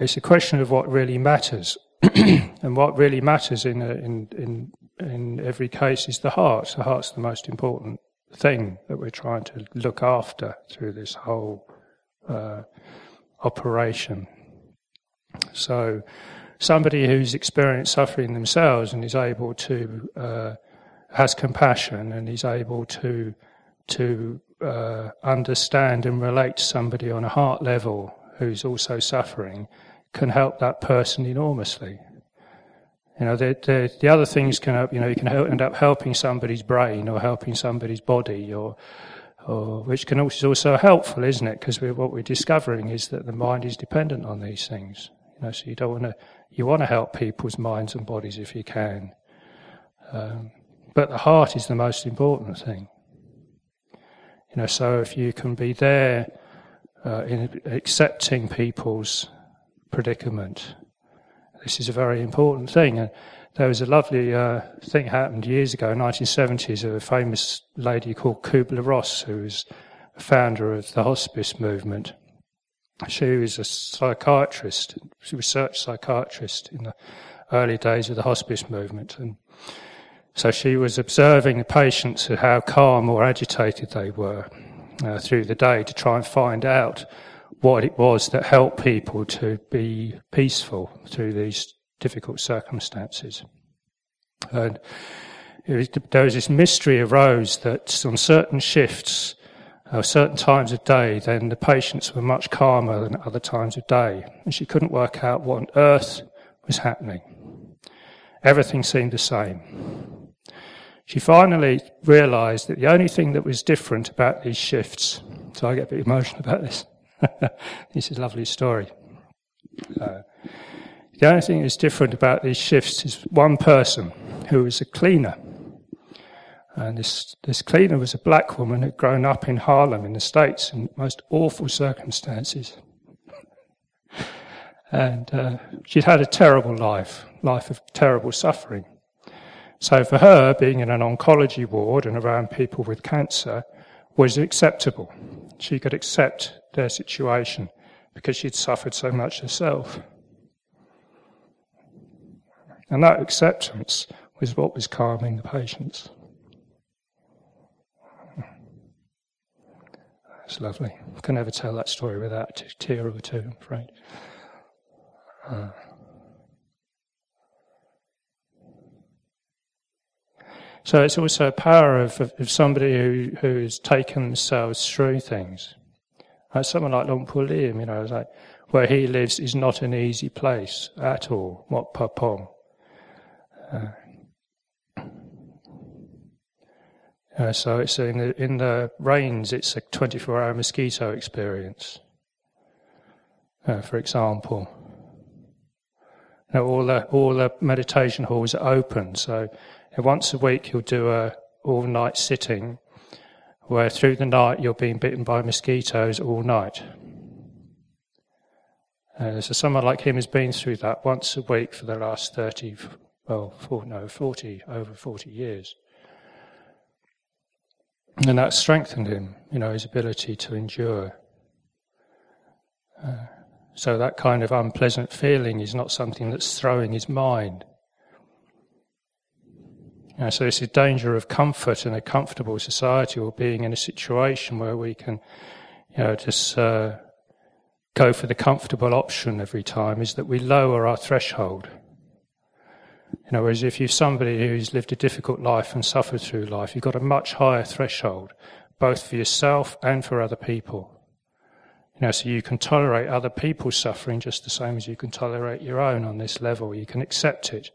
it's a question of what really matters, and what really matters in, a, in in in every case is the heart. The heart's the most important thing that we're trying to look after through this whole uh, operation. So somebody who's experienced suffering themselves and is able to uh, has compassion and is able to to uh, understand and relate to somebody on a heart level who's also suffering can help that person enormously. You know, the, the, the other things can help, you know, you can help, end up helping somebody's brain or helping somebody's body or, or which can also, is also helpful, isn't it? Because what we're discovering is that the mind is dependent on these things. You know, so you don't want to, you want to help people's minds and bodies if you can. Um, but the heart is the most important thing. You know, so if you can be there uh, in accepting people's predicament, this is a very important thing. And there was a lovely uh, thing happened years ago, 1970s, of a famous lady called Kubler Ross, who was a founder of the hospice movement. She was a psychiatrist, a research psychiatrist in the early days of the hospice movement. And so she was observing the patients and how calm or agitated they were uh, through the day to try and find out what it was that helped people to be peaceful through these difficult circumstances. And was, there was this mystery arose that on certain shifts, uh, certain times of day, then the patients were much calmer than other times of day. And she couldn't work out what on earth was happening. everything seemed the same. She finally realized that the only thing that was different about these shifts, so I get a bit emotional about this. this is a lovely story. Uh, the only thing that's different about these shifts is one person who was a cleaner. And this, this cleaner was a black woman who'd grown up in Harlem in the States in most awful circumstances. and uh, she'd had a terrible life, life of terrible suffering. So for her, being in an oncology ward and around people with cancer was acceptable. She could accept their situation because she'd suffered so much herself. And that acceptance was what was calming the patients. That's lovely. I can never tell that story without a tear or two, I'm afraid. Uh, so it's also a power of, of, of somebody who, has taken themselves through things. Like someone like Luang-Por Liam, you know, like where he lives is not an easy place at all. Wat Uh, uh, so it's in the, in the rains, it's a 24 hour mosquito experience. Uh, for example, now all the all the meditation halls are open, so once a week you'll do a all night sitting, where through the night you're being bitten by mosquitoes all night. Uh, so someone like him has been through that once a week for the last 30, well, four, no, 40, over 40 years. And that strengthened him, you know, his ability to endure. Uh, so that kind of unpleasant feeling is not something that's throwing his mind. You know, so it's a danger of comfort in a comfortable society or being in a situation where we can, you know, just uh, go for the comfortable option every time is that we lower our threshold. You know, whereas if you're somebody who's lived a difficult life and suffered through life, you've got a much higher threshold, both for yourself and for other people. You know, so you can tolerate other people's suffering just the same as you can tolerate your own on this level. You can accept it.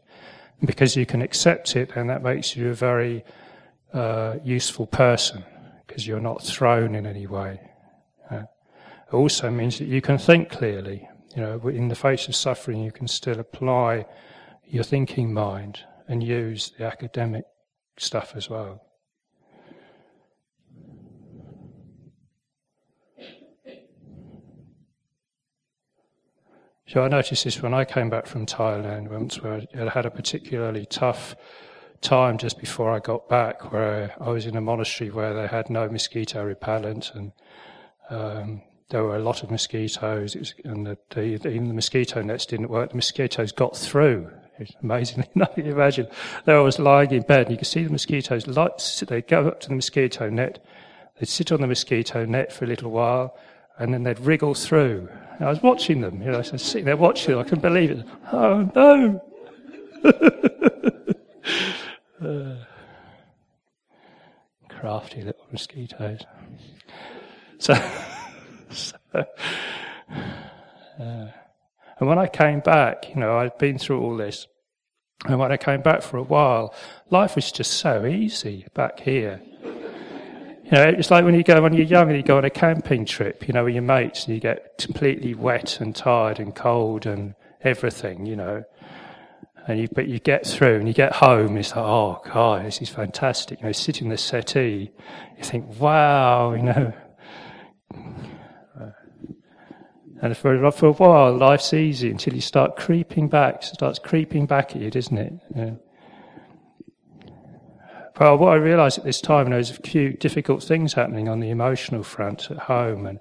Because you can accept it, and that makes you a very uh, useful person, because you're not thrown in any way. Uh, it also means that you can think clearly. You know, in the face of suffering, you can still apply your thinking mind and use the academic stuff as well. So I noticed this when I came back from Thailand once, where I had a particularly tough time just before I got back, where I was in a monastery where they had no mosquito repellent, and um, there were a lot of mosquitoes, was, and the, the, even the mosquito nets didn't work. The mosquitoes got through enough, you imagine. There I was lying in bed, and you could see the mosquitoes. They'd go up to the mosquito net, they'd sit on the mosquito net for a little while, and then they'd wriggle through. And I was watching them, you know, I was sitting there watching them. I couldn't believe it. Oh no! uh, crafty little mosquitoes. So, so uh, and when I came back, you know, I'd been through all this. And when I came back for a while, life was just so easy back here. You know, it's like when you go when you're young and you go on a camping trip, you know, with your mates, and you get completely wet and tired and cold and everything, you know. And you, but you get through and you get home, it's like, oh God, this is fantastic. You know, sitting in the settee, you think, wow, you know, And for, for a while, life's easy until you start creeping back. Starts creeping back at you, doesn't it? Yeah. Well, what I realised at this time, there was a few difficult things happening on the emotional front at home, and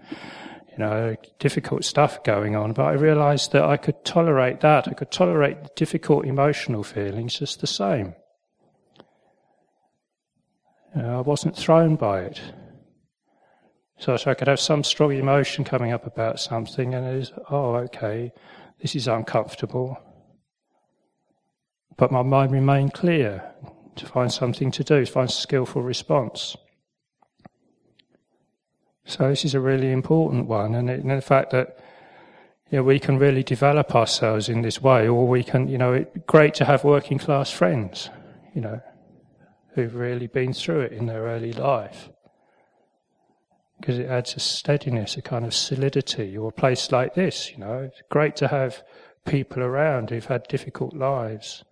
you know, difficult stuff going on. But I realised that I could tolerate that. I could tolerate the difficult emotional feelings just the same. You know, I wasn't thrown by it. So, so I could have some strong emotion coming up about something, and it is, oh, okay, this is uncomfortable. But my mind remained clear to find something to do, find a skillful response. So this is a really important one, and, it, and the fact that you know, we can really develop ourselves in this way, or we can, you know, it's great to have working class friends, you know, who've really been through it in their early life. Because it adds a steadiness, a kind of solidity, or a place like this, you know, it's great to have people around who've had difficult lives.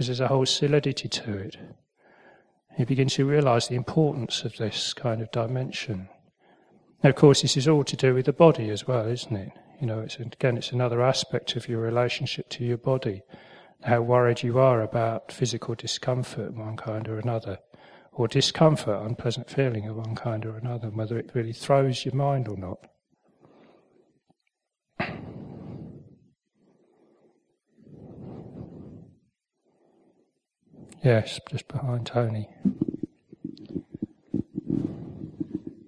Because there's a whole solidity to it. You begin to realize the importance of this kind of dimension. Now, of course, this is all to do with the body as well, isn't it? You know, it's, again, it's another aspect of your relationship to your body. How worried you are about physical discomfort one kind or another, or discomfort, unpleasant feeling of one kind or another, whether it really throws your mind or not. Yes, just behind Tony.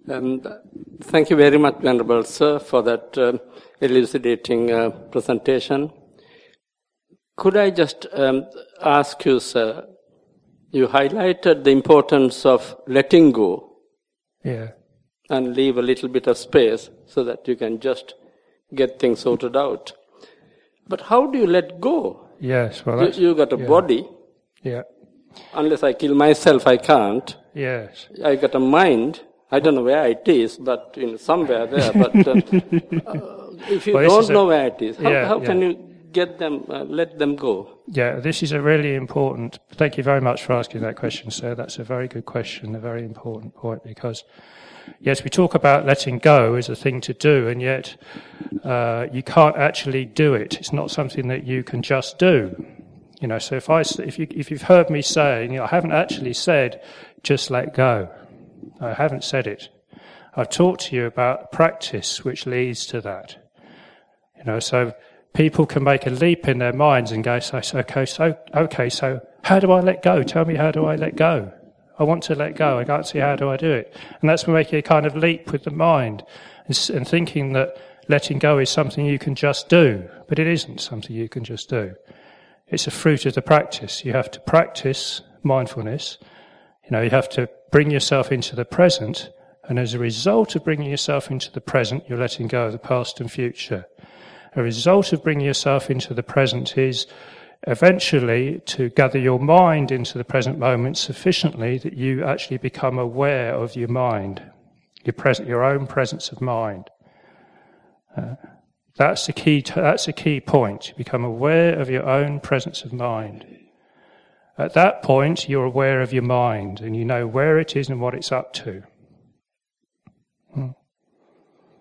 Um, thank you very much, Venerable Sir, for that uh, elucidating uh, presentation. Could I just um, ask you, sir? You highlighted the importance of letting go. Yeah. And leave a little bit of space so that you can just get things sorted out. But how do you let go? Yes, well, you, you got a yeah. body. Yeah. Unless I kill myself, I can't. Yes. I got a mind. I don't know where it is, but in somewhere there. But uh, uh, if you well, don't know a, where it is, how, yeah, how yeah. can you get them, uh, let them go? Yeah, this is a really important. Thank you very much for asking that question, sir. That's a very good question, a very important point because. Yes, we talk about letting go as a thing to do, and yet uh, you can't actually do it. It's not something that you can just do. You know, so if I, if you, if you've heard me say, you know, I haven't actually said, just let go. I haven't said it. I've talked to you about practice which leads to that. You know, so people can make a leap in their minds and go, so, so, okay, so, okay, so how do I let go? Tell me how do I let go? I want to let go. I can't see how do I do it. And that's making a kind of leap with the mind and thinking that letting go is something you can just do, but it isn't something you can just do. It's a fruit of the practice. You have to practice mindfulness. You know, you have to bring yourself into the present, and as a result of bringing yourself into the present, you're letting go of the past and future. A result of bringing yourself into the present is eventually to gather your mind into the present moment sufficiently that you actually become aware of your mind, your, present, your own presence of mind. Uh, that's the key. That's the key point. You become aware of your own presence of mind. At that point, you're aware of your mind and you know where it is and what it's up to. Hmm.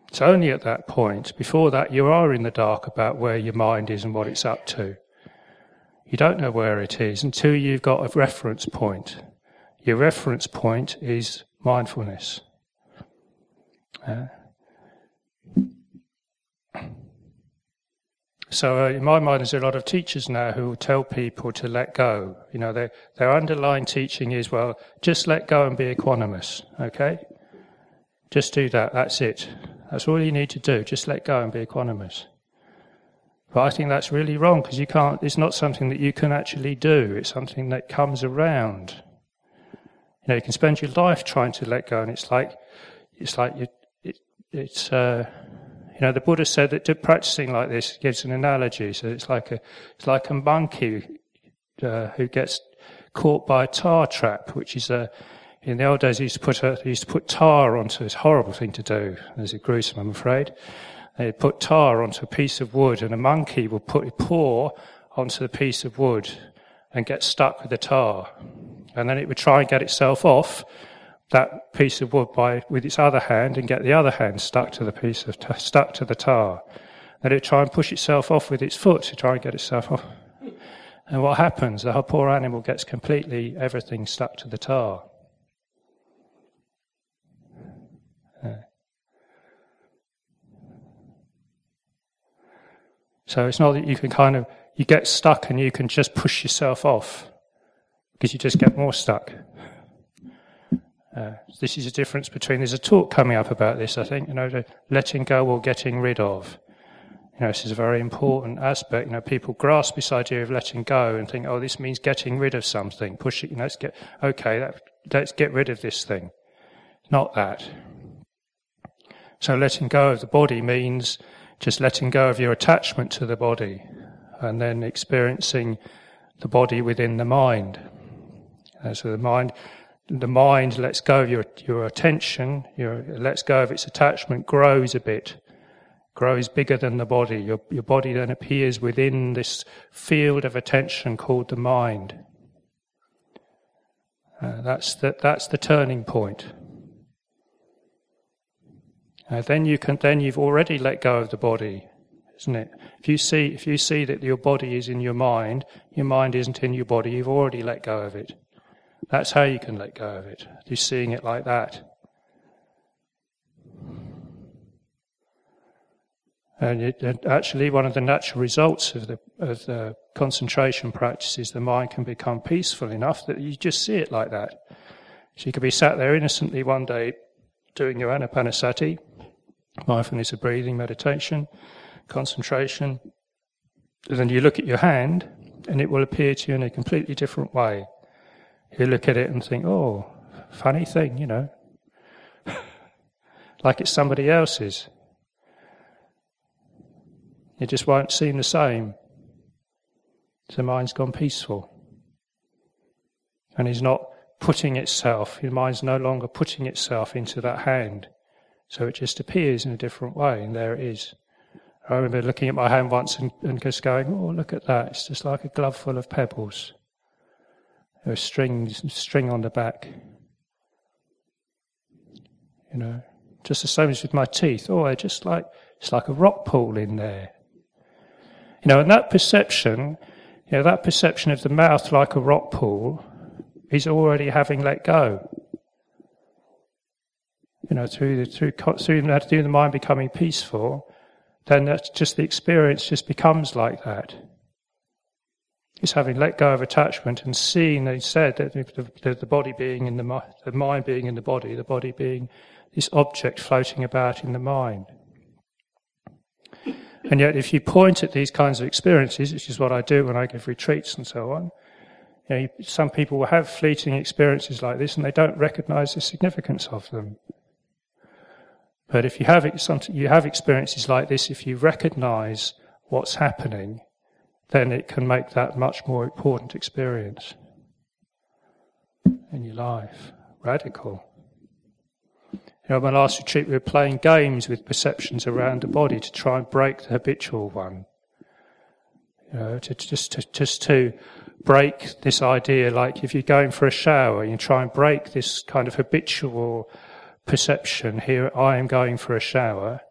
It's only at that point, before that, you are in the dark about where your mind is and what it's up to. You don't know where it is until you've got a reference point. Your reference point is mindfulness. Uh, So uh, in my mind, there's a lot of teachers now who tell people to let go. You know, their their underlying teaching is, well, just let go and be equanimous. Okay, just do that. That's it. That's all you need to do. Just let go and be equanimous. But I think that's really wrong because you can't. It's not something that you can actually do. It's something that comes around. You know, you can spend your life trying to let go, and it's like it's like you. It, it's. Uh, you know, the Buddha said that practicing like this gives an analogy. So it's like a, it's like a monkey uh, who gets caught by a tar trap, which is a, in the old days, he used to put a, he used to put tar onto. A horrible thing to do. It's gruesome, I'm afraid. They'd put tar onto a piece of wood, and a monkey would put a paw onto the piece of wood and get stuck with the tar, and then it would try and get itself off, that piece of wood by with its other hand and get the other hand stuck to the piece of t- stuck to the tar. Then it try and push itself off with its foot to try and get itself off. And what happens? The poor animal gets completely everything stuck to the tar. So it's not that you can kind of you get stuck and you can just push yourself off because you just get more stuck. Uh, this is a difference between, there's a talk coming up about this, I think, you know, letting go or getting rid of. You know, this is a very important aspect. You know, people grasp this idea of letting go and think, oh, this means getting rid of something, push it, you know, let's get, okay, that, let's get rid of this thing. Not that. So letting go of the body means just letting go of your attachment to the body and then experiencing the body within the mind. Uh, so the mind, the mind lets go of your, your attention, your, lets go of its attachment, grows a bit, grows bigger than the body. Your, your body then appears within this field of attention called the mind. Uh, that's, the, that's the turning point. Uh, then you can, then you've already let go of the body, isn't it? If you see, if you see that your body is in your mind, your mind isn't in your body, you've already let go of it. That's how you can let go of it. You're seeing it like that. And it, actually, one of the natural results of the, of the concentration practice is the mind can become peaceful enough that you just see it like that. So you could be sat there innocently one day doing your anapanasati, mindfulness of breathing, meditation, concentration. And then you look at your hand, and it will appear to you in a completely different way. You look at it and think, oh, funny thing, you know. like it's somebody else's. It just won't seem the same. The mind's gone peaceful. And is not putting itself, your mind's no longer putting itself into that hand. So it just appears in a different way, and there it is. I remember looking at my hand once and, and just going, oh, look at that. It's just like a glove full of pebbles. Was strings, string on the back. You know, just the same as with my teeth. Oh, they're just like, it's like a rock pool in there. You know, and that perception, you know, that perception of the mouth like a rock pool is already having let go. You know, through the, through, through, through the mind becoming peaceful, then that's just the experience just becomes like that. It's having let go of attachment and seeing, they said, that the, body being in the, mind the mind being in the body, the body being this object floating about in the mind. And yet, if you point at these kinds of experiences, which is what I do when I give retreats and so on, you know, some people will have fleeting experiences like this and they don't recognize the significance of them. But if you have, you have experiences like this, if you recognize what's happening, then it can make that much more important experience in your life. Radical. You know, my last retreat, we were playing games with perceptions around the body to try and break the habitual one. You know, to, just to, just to break this idea, like if you're going for a shower, you try and break this kind of habitual perception here I am going for a shower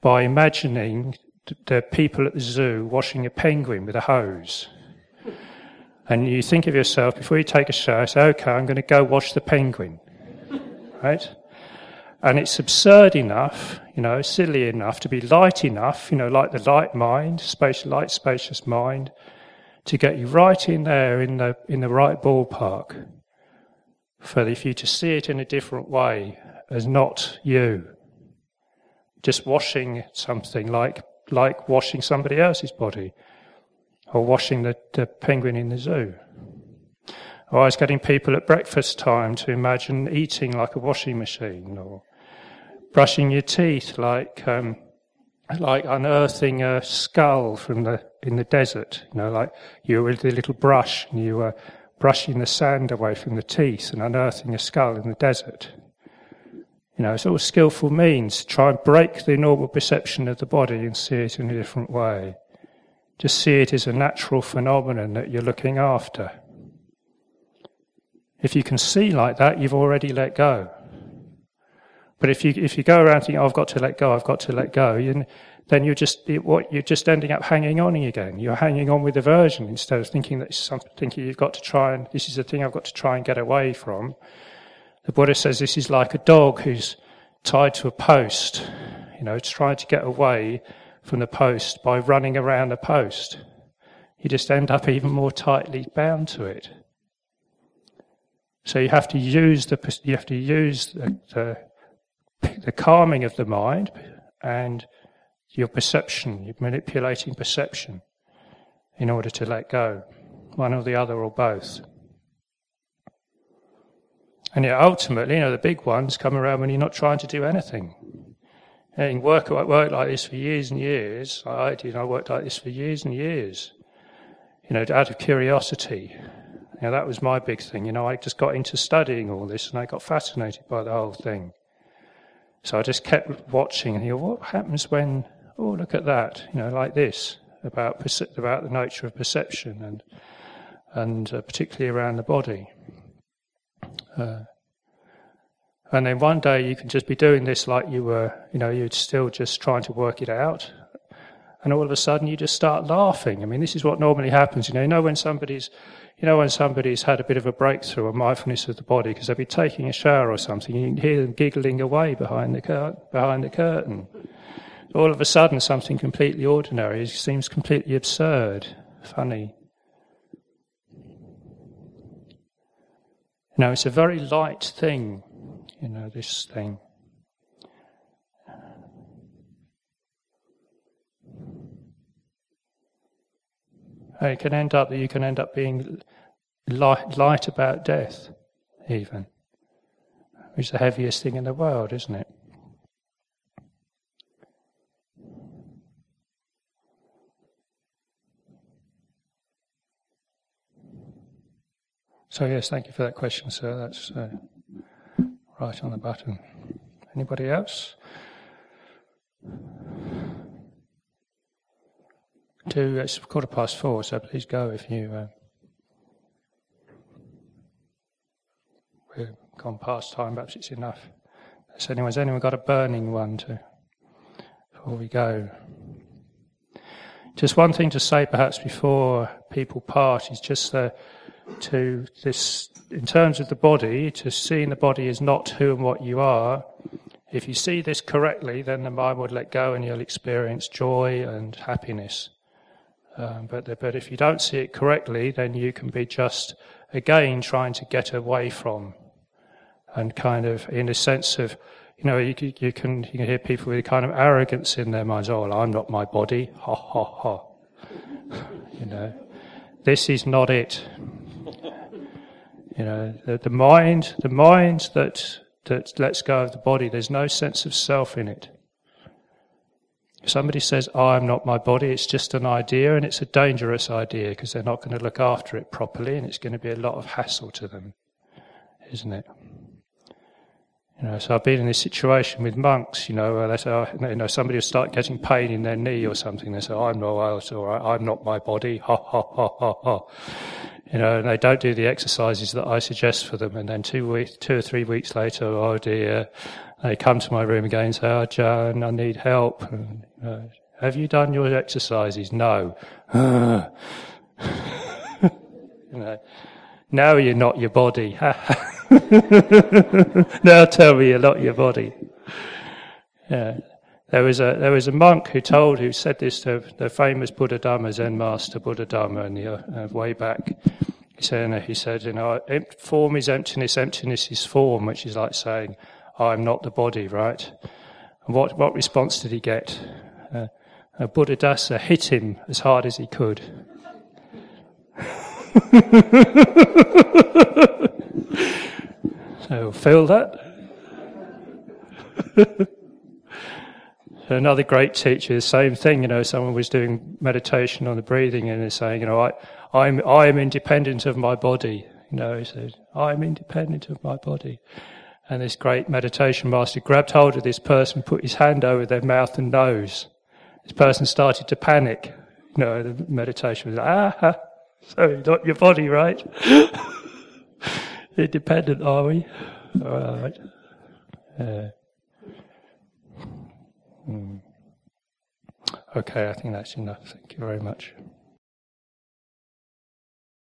by imagining the people at the zoo washing a penguin with a hose. And you think of yourself, before you take a shower, say, okay, I'm going to go wash the penguin. Right? And it's absurd enough, you know, silly enough to be light enough, you know, like the light mind, spacious, light, spacious mind, to get you right in there in the, in the right ballpark for if you to see it in a different way as not you. Just washing something like, like washing somebody else's body or washing the, the penguin in the zoo. Or I was getting people at breakfast time to imagine eating like a washing machine or brushing your teeth like, um, like unearthing a skull from the, in the desert, you know, like you were with a little brush and you were brushing the sand away from the teeth and unearthing a skull in the desert. You know, it's all skillful means to try and break the normal perception of the body and see it in a different way. Just see it as a natural phenomenon that you're looking after. If you can see like that, you've already let go. But if you if you go around thinking, oh, "I've got to let go, I've got to let go," you, then you're just what you're just ending up hanging on again. You're hanging on with aversion instead of thinking that something you've got to try and this is the thing I've got to try and get away from. The Buddha says this is like a dog who's tied to a post. You know, it's trying to get away from the post by running around the post. You just end up even more tightly bound to it. So you have to use the you have to use the, the, the calming of the mind and your perception, you're manipulating perception in order to let go, one or the other or both. And yet ultimately, you know, the big ones come around when you're not trying to do anything. And work, I worked like this for years and years. I did. I worked like this for years and years. You know, out of curiosity. You know, that was my big thing. You know, I just got into studying all this, and I got fascinated by the whole thing. So I just kept watching, and you know, what happens when? Oh, look at that. You know, like this about about the nature of perception, and and uh, particularly around the body. Uh, and then one day you can just be doing this like you were, you know, you're still just trying to work it out. And all of a sudden you just start laughing. I mean, this is what normally happens. You know, you know when somebody's, you know, when somebody's had a bit of a breakthrough of mindfulness of the body because they'll be taking a shower or something, you can hear them giggling away behind the, cur- behind the curtain. All of a sudden something completely ordinary seems completely absurd, funny. You know, it's a very light thing you know, this thing. It can end up that you can end up being light, light about death, even, which is the heaviest thing in the world, isn't it? So yes, thank you for that question, sir. That's. Uh, right on the button. Anybody else? Two, it's quarter past four, so please go if you. Uh, we've gone past time, perhaps it's enough. Has anyone, has anyone got a burning one to, before we go? Just one thing to say, perhaps, before people part is just uh, to this in terms of the body, to seeing the body as not who and what you are, if you see this correctly, then the mind would let go and you'll experience joy and happiness. Um, but, the, but if you don't see it correctly, then you can be just, again, trying to get away from and kind of in a sense of, you know, you, you, can, you can hear people with a kind of arrogance in their minds. Oh, well, I'm not my body. Ha, ha, ha. you know, this is not it. You know, the, the mind, the mind that, that lets go of the body, there's no sense of self in it. If somebody says, oh, I'm not my body, it's just an idea, and it's a dangerous idea because they're not going to look after it properly, and it's going to be a lot of hassle to them, isn't it? You know, so I've been in this situation with monks, you know, where they say, oh, you know, somebody will start getting pain in their knee or something. They say, I'm not, all right, I'm not my body, ha, ha, ha, ha, ha you know, and they don't do the exercises that I suggest for them. And then two weeks, two or three weeks later, oh dear, they come to my room again and say, oh, John, I need help. And, you know, Have you done your exercises? No. you know, now you're not your body. now tell me you're not your body. Yeah. There was a there was a monk who told who said this to the famous Bodhidharma Zen master Bodhidharma in the uh, way back. He said, he said, you know, form is emptiness, emptiness is form, which is like saying, I'm not the body, right? And what what response did he get? Uh, uh, Buddha Dasa hit him as hard as he could. so feel that. Another great teacher, same thing, you know, someone was doing meditation on the breathing and they're saying, you know, I, I'm, I'm independent of my body. You know, he said, I'm independent of my body. And this great meditation master grabbed hold of this person, put his hand over their mouth and nose. This person started to panic. You know, the meditation was, like, ah, sorry, not your body, right? Independent, are we? All right. Yeah. Hmm. Okay, I think that's enough. Thank you very much.